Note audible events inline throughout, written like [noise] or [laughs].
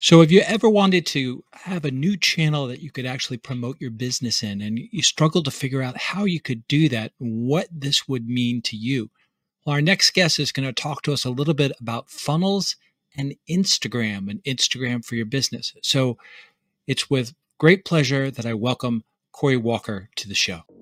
So, have you ever wanted to have a new channel that you could actually promote your business in, and you struggled to figure out how you could do that, what this would mean to you? Well, our next guest is going to talk to us a little bit about funnels and Instagram and Instagram for your business. So, it's with great pleasure that I welcome Corey Walker to the show.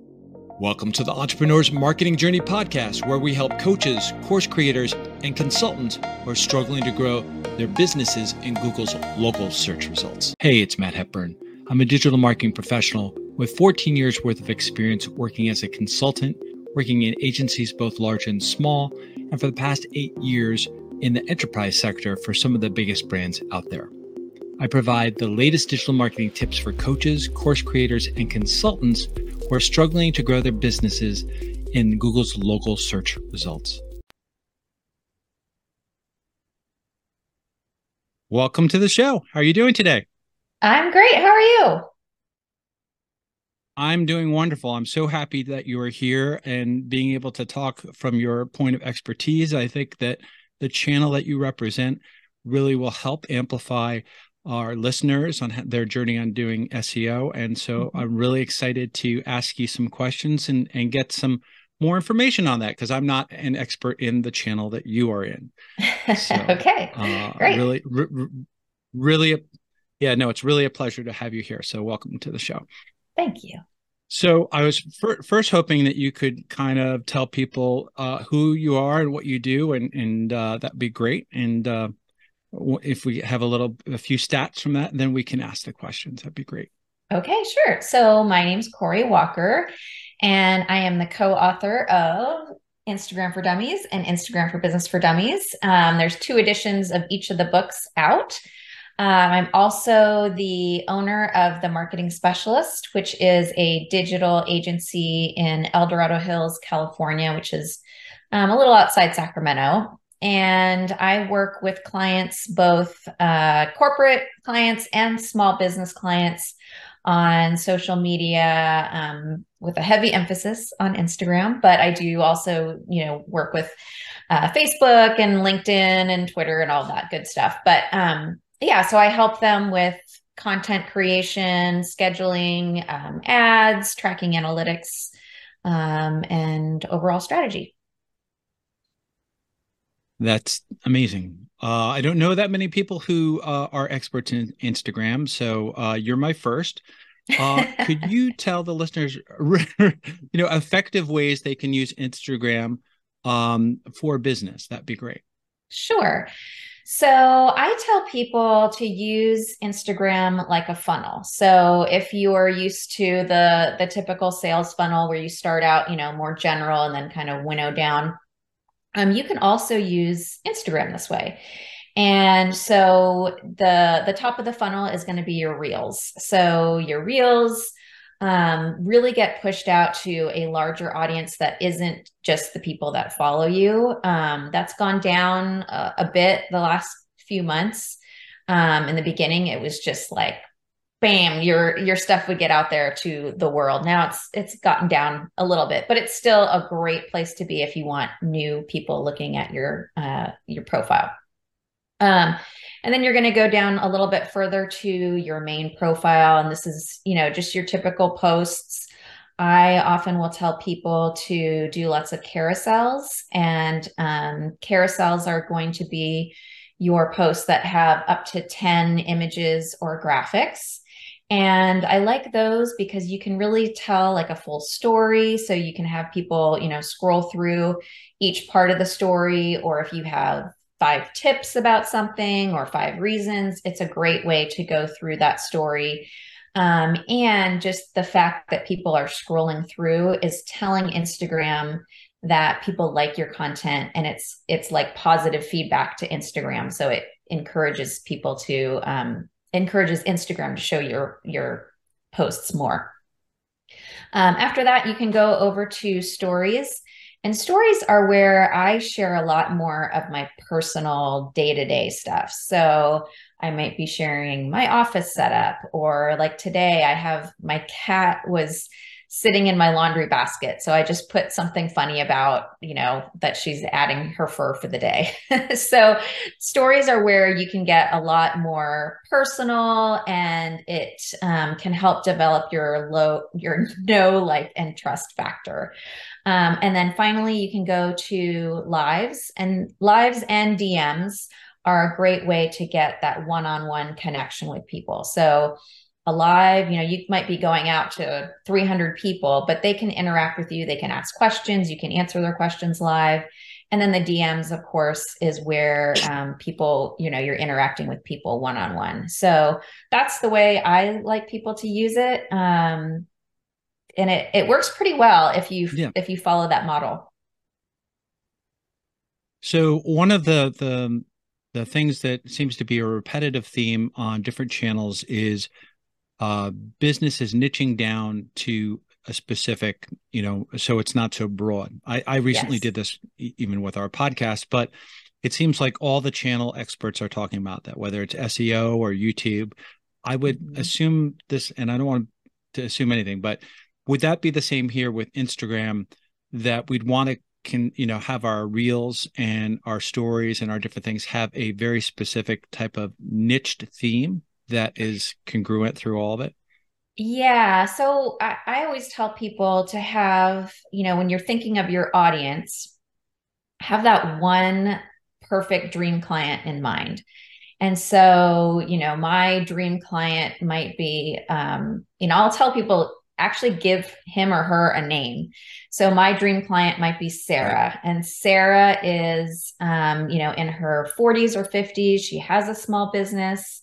Welcome to the Entrepreneur's Marketing Journey podcast, where we help coaches, course creators, and consultants who are struggling to grow their businesses in Google's local search results. Hey, it's Matt Hepburn. I'm a digital marketing professional with 14 years worth of experience working as a consultant, working in agencies both large and small, and for the past eight years in the enterprise sector for some of the biggest brands out there. I provide the latest digital marketing tips for coaches, course creators, and consultants who are struggling to grow their businesses in Google's local search results. Welcome to the show. How are you doing today? I'm great. How are you? I'm doing wonderful. I'm so happy that you are here and being able to talk from your point of expertise. I think that the channel that you represent really will help amplify our listeners on their journey on doing SEO. And so mm-hmm. I'm really excited to ask you some questions and, and get some more information on that because I'm not an expert in the channel that you are in. So, [laughs] okay. Uh, Great. Really, re- really, yeah, no, it's really a pleasure to have you here. So welcome to the show. Thank you. So I was fir- first hoping that you could kind of tell people uh, who you are and what you do, and and uh, that'd be great. And uh, if we have a little a few stats from that then we can ask the questions. That'd be great. Okay sure. So my name's corey walker and i am the co-author of instagram for dummies and instagram for business for dummies. Um, there's two editions of each of the books out. Um, i'm also the owner of the marketing specialist which is a digital agency in el dorado hills california which is um, a little outside sacramento and I work with clients, both uh, corporate clients and small business clients, on social media um, with a heavy emphasis on Instagram. But I do also, you know, work with uh, Facebook and LinkedIn and Twitter and all that good stuff. But um, yeah, so I help them with content creation, scheduling, um, ads, tracking analytics, um, and overall strategy. That's amazing. Uh, I don't know that many people who uh, are experts in Instagram, so uh, you're my first. Uh, [laughs] could you tell the listeners, [laughs] you know, effective ways they can use Instagram um, for business? That'd be great. Sure. So I tell people to use Instagram like a funnel. So if you are used to the the typical sales funnel where you start out, you know, more general and then kind of winnow down um, you can also use Instagram this way. And so the the top of the funnel is going to be your reels. So your reels um, really get pushed out to a larger audience that isn't just the people that follow you. Um, that's gone down a, a, bit the last few months. Um, in the beginning, it was just like bam your your stuff would get out there to the world. Now it's it's gotten down a little bit but it's still a great place to be if you want new people looking at your uh, your profile. Um, and then you're going to go down a little bit further to your main profile and this is you know just your typical posts. I often will tell people to do lots of carousels and um, carousels are going to be your posts that have up to 10 images or graphics and I like those because you can really tell like a full story. So you can have people, you know, scroll through each part of the story. Or if you have five tips about something or five reasons, it's a great way to go through that story. Um, and just the fact that people are scrolling through is telling Instagram that people like your content and it's it's like positive feedback to Instagram. So it encourages people to um, encourages Instagram to show your your posts more. Um, after that, you can go over to stories. And stories are where I share a lot more of my personal day to day stuff. So I might be sharing my office setup, or like today, I have my cat was sitting in my laundry basket. So I just put something funny about, you know, that she's adding her fur for the day. [laughs] so stories are where you can get a lot more personal and it um, can help develop your low, your [laughs] know, like, and trust factor. Um, and then finally, you can go to lives and lives and DMs are a great way to get that one-on-one connection with people. So alive. You know you might be going out to 300 people but they can interact with you. They can ask questions. You can answer their questions live. And then the dms of course is where um, people you know you're interacting with people one-on-one. So that's the way i like people to use it. Um, and it, it works pretty well if you yeah. if you follow that model. So one of the the the things that seems to be a repetitive theme on different channels is uh, business is niching down to a specific, you know, so it's not so broad. I, I recently yes. did this even with our podcast, but it seems like all the channel experts are talking about that, whether it's SEO or YouTube. I would mm-hmm. assume this, and I don't want to assume anything, but would that be the same here with Instagram that we'd want to can you know have our reels and our stories and our different things have a very specific type of niched theme that is congruent through all of it? Yeah. So I, I always tell people to have, you know, when you're thinking of your audience, have that one perfect dream client in mind. And so, you know, my dream client might be, um, you know, I'll tell people actually give him or her a name. So my dream client might be Sarah, and Sarah is, um, you know, in her 40s or 50s. She has a small business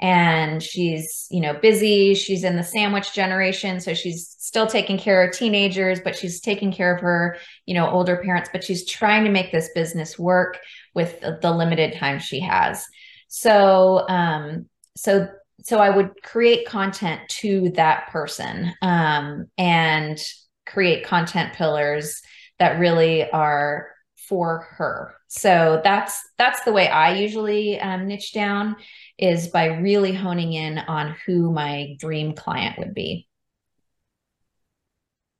and she's you know busy. She's in the sandwich generation so she's still taking care of teenagers but she's taking care of her you know older parents but she's trying to make this business work with the limited time she has. So um so so i would create content to that person um and create content pillars that really are for her so that's that's the way i usually um, niche down is by really honing in on who my dream client would be.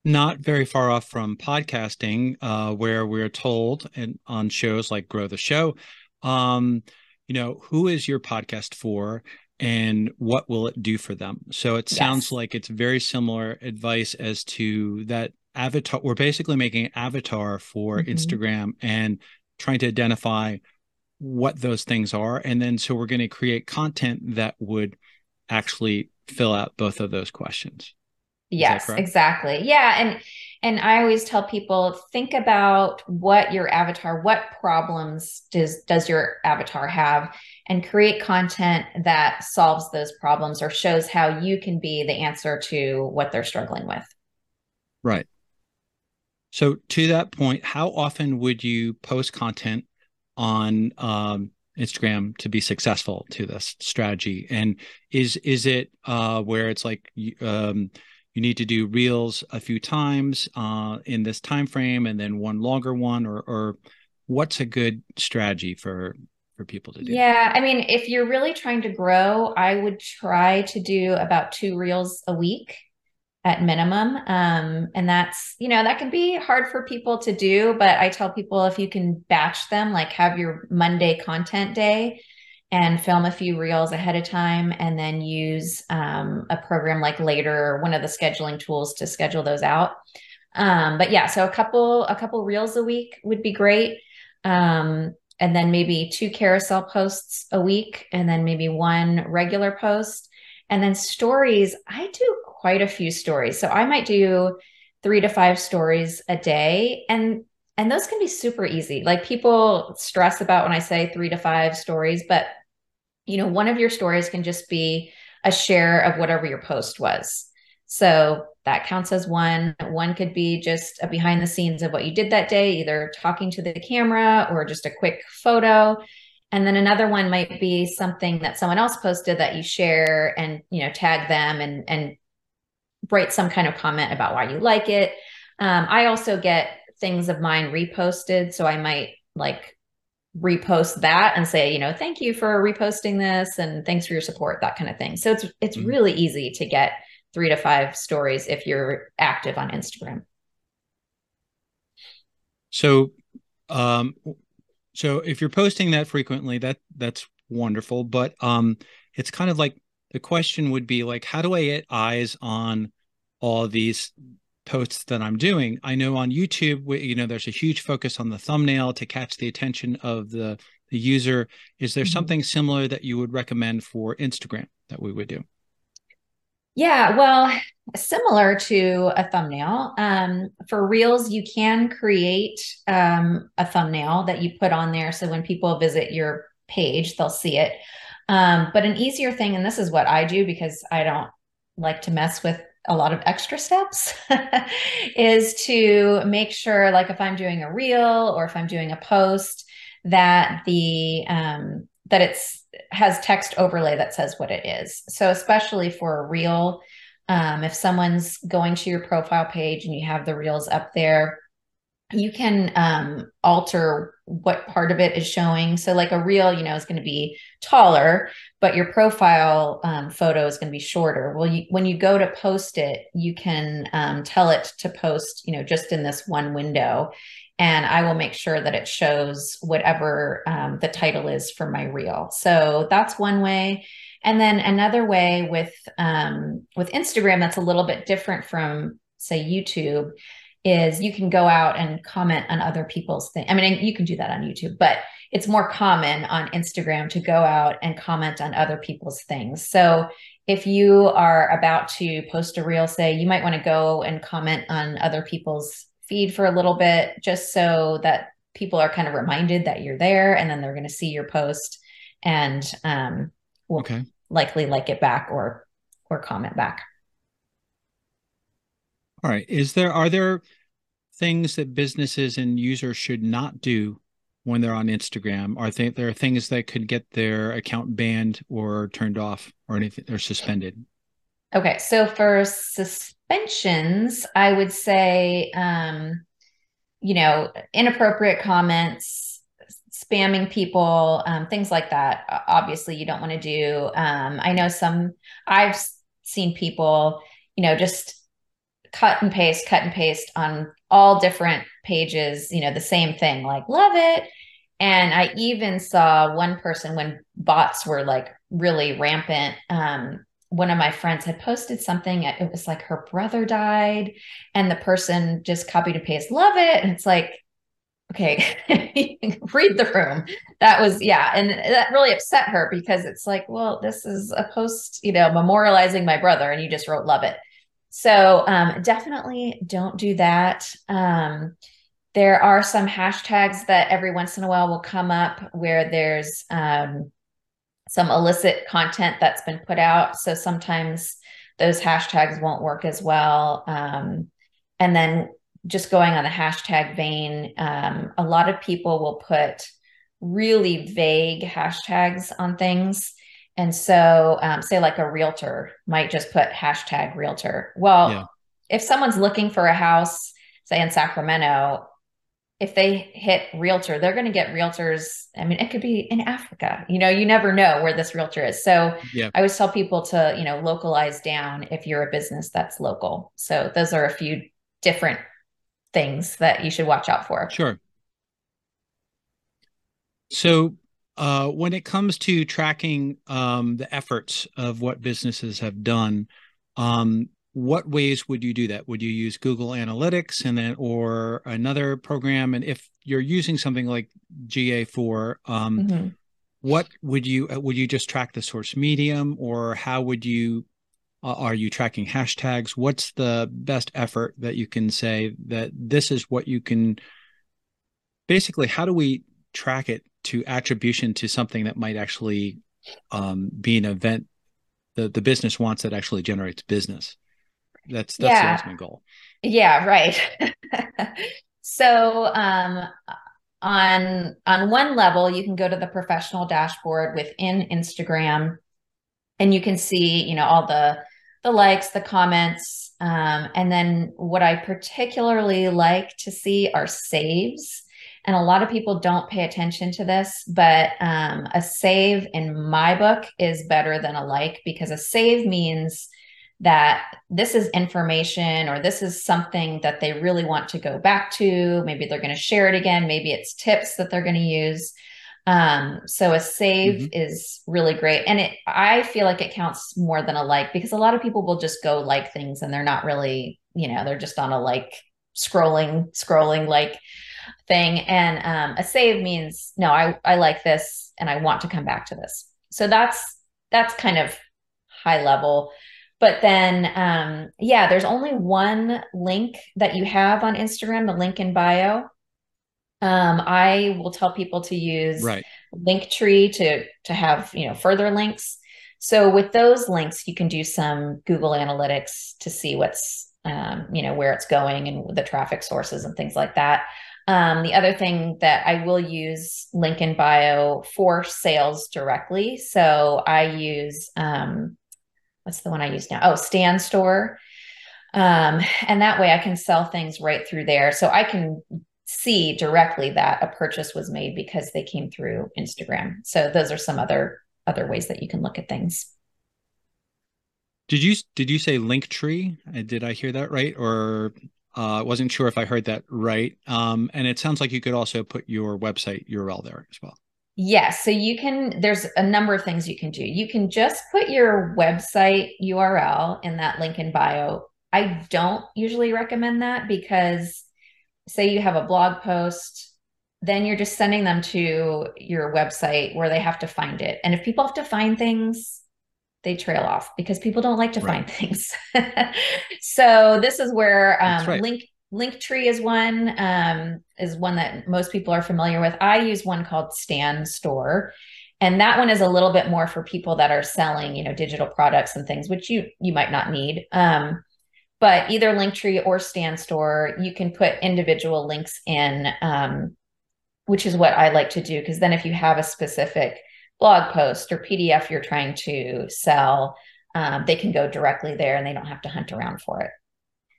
Not very far off from podcasting, uh, where we're told and on shows like Grow the Show, um, you know, who is your podcast for and what will it do for them? So it sounds yes. like it's very similar advice as to that avatar. We're basically making an avatar for mm-hmm. Instagram and trying to identify what those things are. And then so we're going to create content that would actually fill out both of those questions. Yes exactly. Yeah and and i always tell people think about what your avatar what problems does does your avatar have and create content that solves those problems or shows how you can be the answer to what they're struggling with. Right so to that point how often would you post content on um, Instagram to be successful to this strategy? And is is it uh, where it's like um, you need to do reels a few times uh, in this time frame, and then one longer one, or or what's a good strategy for for people to do? Yeah, I mean, if you're really trying to grow, I would try to do about two reels a week at minimum. Um, and that's, you know, that can be hard for people to do, but I tell people if you can batch them, like have your Monday content day and film a few reels ahead of time and then use um, a program like later one of the scheduling tools to schedule those out. Um, but yeah so a couple a couple reels a week would be great. Um, and then maybe two carousel posts a week and then maybe one regular post. And then stories i do quite a few stories. So I might do three to five stories a day. And and those can be super easy. Like people stress about when I say three to five stories, but you know, one of your stories can just be a share of whatever your post was. So that counts as one. One could be just a behind the scenes of what you did that day, either talking to the camera or just a quick photo. And then another one might be something that someone else posted that you share and you know tag them and and write some kind of comment about why you like it. Um, I also get things of mine reposted. So I might like repost that and say, you know, thank you for reposting this and thanks for your support, that kind of thing. So it's it's mm-hmm. really easy to get three to five stories if you're active on Instagram. So, um, so if you're posting that frequently, that that's wonderful. But um, it's kind of like the question would be like, how do I get eyes on all these posts that I'm doing? I know on YouTube, you know, there's a huge focus on the thumbnail to catch the attention of the the user. Is there mm-hmm. something similar that you would recommend for Instagram that we would do? Yeah, well, similar to a thumbnail. Um, for Reels, you can create um, a thumbnail that you put on there. So when people visit your page, they'll see it. Um, but an easier thing, and this is what I do because I don't like to mess with a lot of extra steps, [laughs] is to make sure, like if I'm doing a reel or if I'm doing a post, that the um, that it's has text overlay that says what it is. So especially for a reel, um, if someone's going to your profile page and you have the reels up there, you can um, alter what part of it is showing. So, like a reel, you know, is going to be taller, but your profile um, photo is going to be shorter. Well, you, when you go to post it, you can um, tell it to post, you know, just in this one window, and I will make sure that it shows whatever um, the title is for my reel. So that's one way. And then another way with um, with Instagram that's a little bit different from say YouTube is you can go out and comment on other people's things. I mean, you can do that on YouTube, but it's more common on Instagram to go out and comment on other people's things. So if you are about to post a reel, say, you might want to go and comment on other people's feed for a little bit just so that people are kind of reminded that you're there and then they're going to see your post and um, will okay. likely like it back or or comment back. All right. Is there are there things that businesses and users should not do when they're on Instagram? Are they, there are things that could get their account banned or turned off or anything or suspended? Okay, so for suspensions, I would say, um, you know, inappropriate comments, spamming people, um, things like that. Obviously, you don't want to do. Um, I know some. I've seen people, you know, just cut and paste, cut and paste on all different pages, you know, the same thing, like love it. And I even saw one person when bots were like really rampant. Um, one of my friends had posted something. It was like her brother died, and the person just copied and paste, love it. And it's like, okay, [laughs] read the room. That was, yeah. And that really upset her because it's like, well, this is a post, you know, memorializing my brother, and you just wrote, love it. So um, definitely don't do that. Um, there are some hashtags that every once in a while will come up where there's um, some illicit content that's been put out. So sometimes those hashtags won't work as well. Um, and then just going on the hashtag vein, um, a lot of people will put really vague hashtags on things and so, um, say like a realtor might just put hashtag realtor. Well, yeah. if someone's looking for a house, say in Sacramento, if they hit realtor, they're going to get realtors. I mean, it could be in Africa. You know, you never know where this realtor is. So yeah. I always tell people to, you know, localize down if you're a business that's local. So those are a few different things that you should watch out for. Sure. So uh, when it comes to tracking um, the efforts of what businesses have done, um, what ways would you do that? Would you use Google Analytics and then or another program? And if you're using something like GA4, um, mm-hmm. what would you uh, would you just track the source medium, or how would you uh, are you tracking hashtags? What's the best effort that you can say that this is what you can basically? How do we track it to attribution to something that might actually um, be an event the, the business wants that actually generates business. That's that's yeah. the ultimate goal. Yeah, right. [laughs] so um, on on one level, you can go to the professional dashboard within Instagram, and you can see you know all the the likes, the comments, um, and then what I particularly like to see are saves. And a lot of people don't pay attention to this, but um, a save in my book is better than a like because a save means that this is information or this is something that they really want to go back to. Maybe they're going to share it again. Maybe it's tips that they're going to use. Um, so a save mm-hmm. is really great. And it I feel like it counts more than a like because a lot of people will just go like things and they're not really, you know, they're just on a like scrolling, scrolling like thing. And um, a save means no, I, I like this and I want to come back to this. So that's that's kind of high level. But then, um, yeah, there's only one link that you have on Instagram, the link in bio. Um, I will tell people to use right. Linktree to to have you know further links. So with those links, you can do some Google Analytics to see what's um, you know where it's going and the traffic sources and things like that. Um, the other thing that I will use link in bio for sales directly. So I use um, what's the one I use now? Oh, Stan Store. Um, and that way I can sell things right through there. So I can see directly that a purchase was made because they came through Instagram. So those are some other other ways that you can look at things. Did you did you say Linktree? Uh, did I hear that right? Or I uh, wasn't sure if I heard that right. Um, and it sounds like you could also put your website URL there as well. Yes. So you can, there's a number of things you can do. You can just put your website URL in that link in bio. I don't usually recommend that because, say, you have a blog post, then you're just sending them to your website where they have to find it. And if people have to find things, they trail off because people don't like to right. find [laughs] things. so this is where um, right. link Linktree is one, um, is one that most people are familiar with. I use one called Stan Store. And that one is a little bit more for people that are selling, you know, digital products and things, which you you might not need. Um, but either Linktree or Stan Store, you can put individual links in, um, which is what I like to do. Because then if you have a specific blog post or PDF you're trying to sell, um, they can go directly there and they don't have to hunt around for it.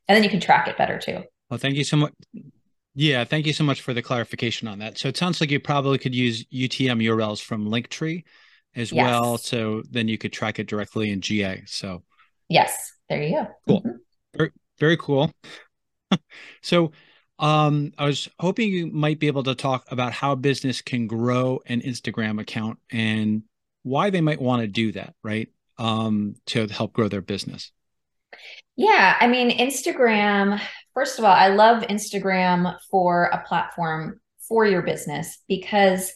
And then you can track it better too. Well, thank you so much. Yeah, thank you so much for the clarification on that. So it sounds like you probably could use UTM URLs from Linktree as yes. well. So then you could track it directly in GA. So yes, there you go. Cool. Mm-hmm. Very, very cool. [laughs] so um, I was hoping you might be able to talk about how business can grow an Instagram account and why they might want to do that, right? Um, to help grow their business. Yeah, I mean, Instagram, first of all, I love Instagram for a platform for your business because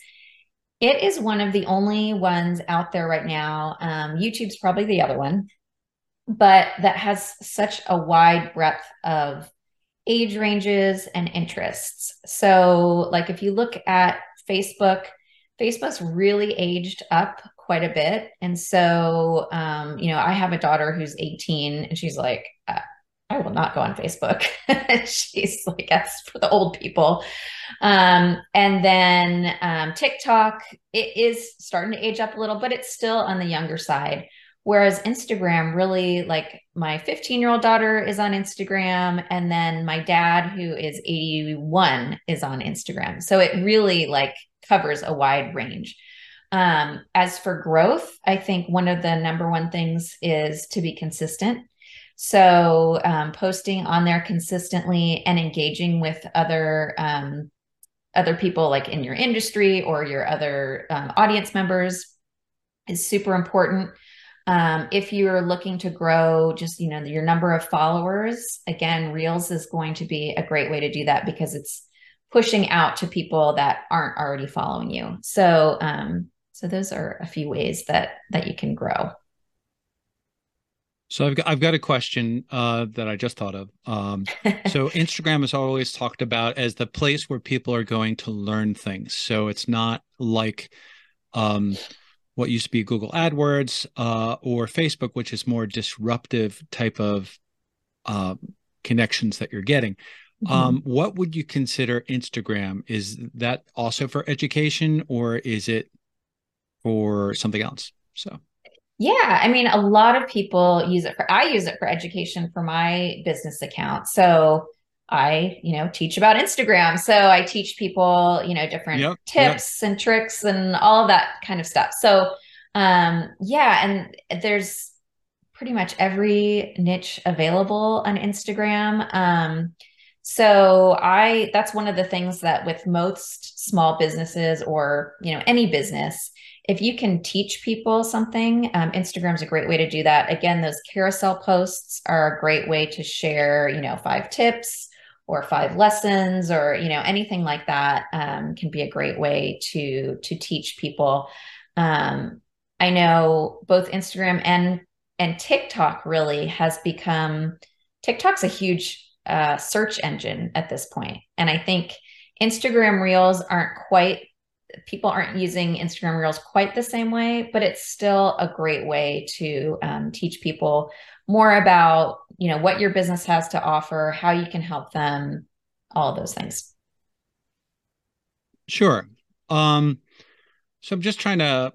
it is one of the only ones out there right now. Um, YouTube's probably the other one, but that has such a wide breadth of age ranges and interests. So, like if you look at Facebook, Facebook's really aged up quite a bit. And so, um, you know, I have a daughter who's 18 and she's like, uh, I will not go on Facebook. [laughs] she's like, that's for the old people. Um, and then um, TikTok, it is starting to age up a little, but it's still on the younger side. Whereas Instagram, really, like my 15 year old daughter is on Instagram, and then my dad, who is 81, is on Instagram. So it really like covers a wide range. Um, as for growth, I think one of the number one things is to be consistent. So um, posting on there consistently and engaging with other um, other people like in your industry or your other um, audience members is super important. Um, if you're looking to grow just you know your number of followers, again, Reels is going to be a great way to do that because it's pushing out to people that aren't already following you. So um, so those are a few ways that that you can grow. So I've got I've got a question uh, that I just thought of. Um, so [laughs] Instagram is always talked about as the place where people are going to learn things. So it's not like um, what used to be Google AdWords uh, or Facebook, which is more disruptive type of uh, connections that you're getting. Mm-hmm. Um, what would you consider Instagram? Is that also for education, or is it for something else. So yeah, I mean, a lot of people use it for, I use it for education for my business account. So I, you know, teach about Instagram. So I teach people, you know, different yep, tips yep. and tricks and all of that kind of stuff. So, um, yeah, and there's pretty much every niche available on Instagram. Um, so I that's one of the things that with most small businesses or you know any business, if you can teach people something, um, Instagram's a great way to do that. Again, those carousel posts are a great way to share, you know, five tips or five lessons or you know anything like that um, can be a great way to to teach people. Um, I know both Instagram and and TikTok really has become TikTok's a huge uh, search engine at this point, and I think Instagram Reels aren't quite people aren't using Instagram Reels quite the same way, but it's still a great way to um, teach people more about you know what your business has to offer, how you can help them, all those things. Sure. Um, so I'm just trying to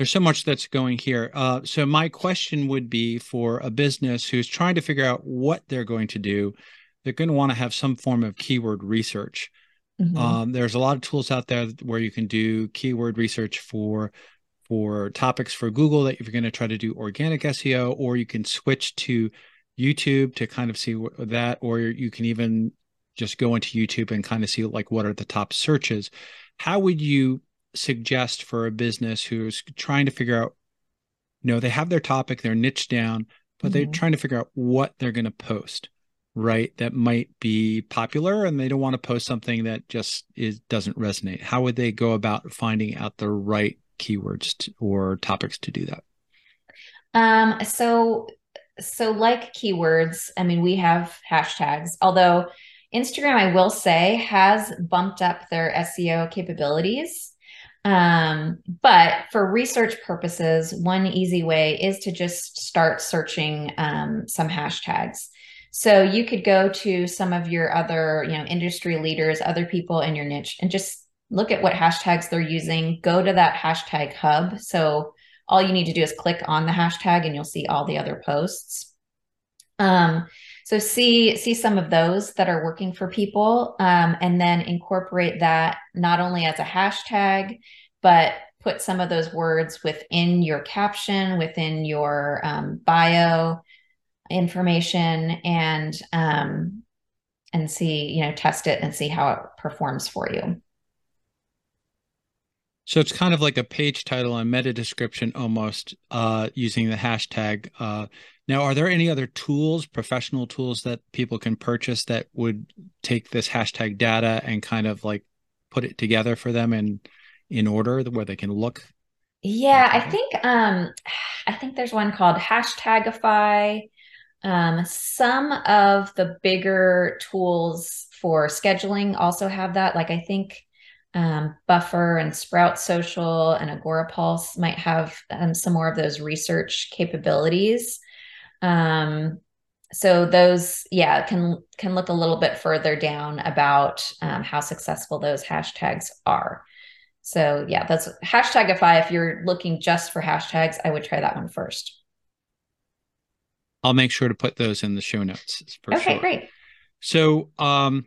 there's so much that's going here. Uh, so my question would be for a business who's trying to figure out what they're going to do, they're going to want to have some form of keyword research. Mm-hmm. Um, there's a lot of tools out there where you can do keyword research for for topics for Google that if you're going to try to do organic SEO, or you can switch to YouTube to kind of see that, or you can even just go into YouTube and kind of see like what are the top searches. How would you suggest for a business who's trying to figure out, you know, they have their topic, they're niche down, but mm-hmm. they're trying to figure out what they're going to post, right? That might be popular and they don't want to post something that just is doesn't resonate. How would they go about finding out the right keywords to, or topics to do that? Um, so so like keywords, I mean, we have hashtags, although Instagram, I will say, has bumped up their SEO capabilities. Um, but for research purposes, one easy way is to just start searching um, some hashtags. So you could go to some of your other, you know, industry leaders, other people in your niche, and just look at what hashtags they're using. Go to that hashtag hub. So all you need to do is click on the hashtag, and you'll see all the other posts. Um, so see see some of those that are working for people, um, and then incorporate that not only as a hashtag, but put some of those words within your caption, within your um, bio information, and um, and see you know test it and see how it performs for you. So it's kind of like a page title and meta description almost uh, using the hashtag. Uh, now, are there any other tools, professional tools that people can purchase that would take this hashtag data and kind of like put it together for them in in order where they can look? Yeah, I think um I think there's one called Hashtagify. Um, some of the bigger tools for scheduling also have that. Like I think um, Buffer and Sprout Social and Agorapulse might have um, some more of those research capabilities. Um, so those, yeah, can can look a little bit further down about um, how successful those hashtags are. So yeah, that's hashtagify. If you're looking just for hashtags, I would try that one first. I'll make sure to put those in the show notes. okay, sure. great. So, um,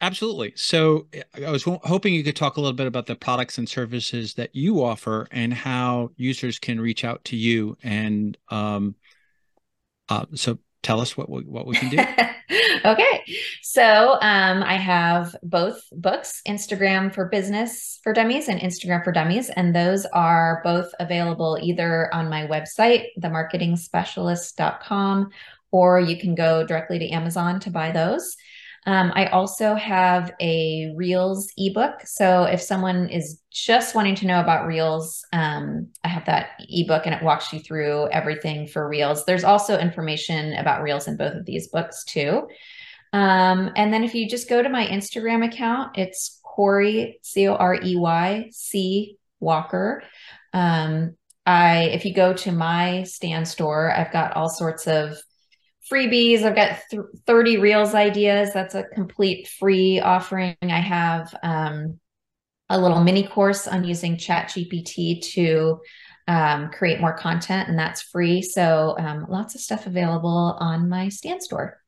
absolutely. So, I was hoping you could talk a little bit about the products and services that you offer and how users can reach out to you and um, uh, so tell us what we, what we can do. [laughs] okay. So um, I have both books, Instagram for Business for Dummies and Instagram for Dummies. And those are both available either on my website, themarketingspecialist.com, or you can go directly to Amazon to buy those. Um, I also have a Reels ebook. So if someone is just wanting to know about Reels, um, I have that ebook and it walks you through everything for Reels. There's also information about Reels in both of these books too. Um, and then if you just go to my Instagram account, it's Corey, C O R E Y C Walker. Um, I, if you go to my Stan Store, I've got all sorts of freebies. I've got th- 30 Reels ideas. That's a complete free offering. I have um, a little mini course on using ChatGPT to um, create more content, and that's free. So um, lots of stuff available on my Stan Store.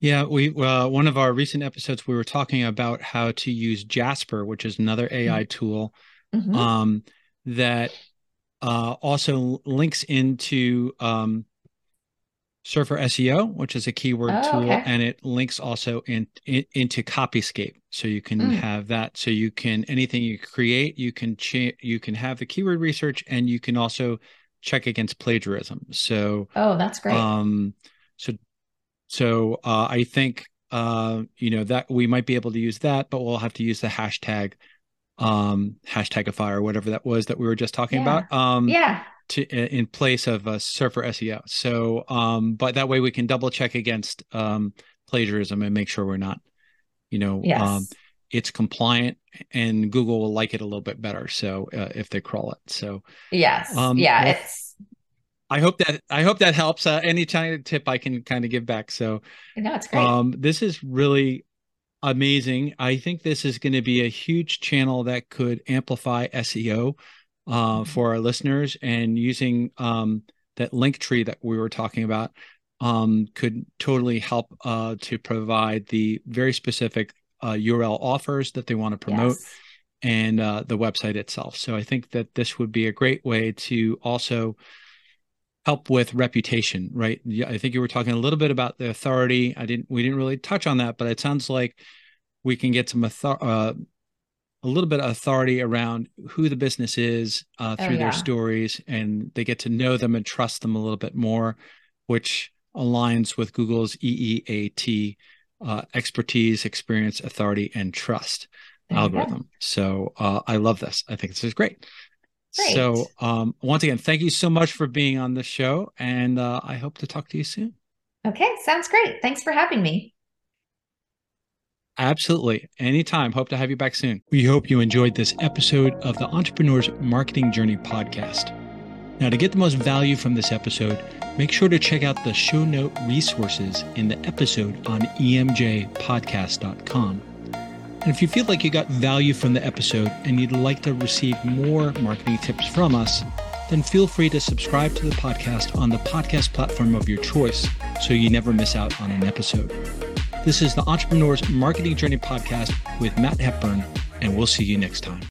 Yeah, we uh, one of our recent episodes we were talking about how to use Jasper, which is another AI mm-hmm. tool mm-hmm. um, that uh, also links into um, Surfer SEO, which is a keyword Oh, tool, okay. and it links also in, in into Copyscape, so you can Mm. have that. So you can anything you create, you can cha- you can have the keyword research, and you can also check against plagiarism. So Oh, that's great. um, so so uh, I think uh, you know that we might be able to use that, but we'll have to use the hashtag um hashtagify or whatever that was that we were just talking Yeah. about um yeah. To in place of a surfer seo so um but that way we can double check against um plagiarism and make sure we're not you know Yes. um it's compliant and google will like it a little bit better so uh, if they crawl it so yes. um, yeah. well, it's i hope that i hope that helps uh, any tiny tip i can kind of give back so no, it's great. um, this is really amazing. I think this is going to be a huge channel that could amplify SEO uh, Mhm. for our listeners, and using um, that Linktree that we were talking about um, could totally help uh, to provide the very specific uh, URL offers that they want to promote Yes. and uh, the website itself. So I think that this would be a great way to also help with reputation, right? I think you were talking a little bit about the authority. I didn't, we didn't really touch on that, but it sounds like we can get some author, uh, a little bit of authority around who the business is uh, Oh, through yeah. their stories, and they get to know them and trust them a little bit more, which aligns with Google's EEAT uh, expertise, experience, authority, and trust There algorithm. So uh, I love this. I think this is great. Great. So um, once again, thank you so much for being on the show, and uh, I hope to talk to you soon. Okay. Sounds great. Thanks for having me. Absolutely. Anytime. Hope to have you back soon. We hope you enjoyed this episode of the Entrepreneur's Marketing Journey podcast. Now, to get the most value from this episode, make sure to check out the show note resources in the episode on emjpodcast.com. And if you feel like you got value from the episode and you'd like to receive more marketing tips from us, then feel free to subscribe to the podcast on the podcast platform of your choice so you never miss out on an episode. This is the Entrepreneur's Marketing Journey podcast with Matt Hepburn, and we'll see you next time.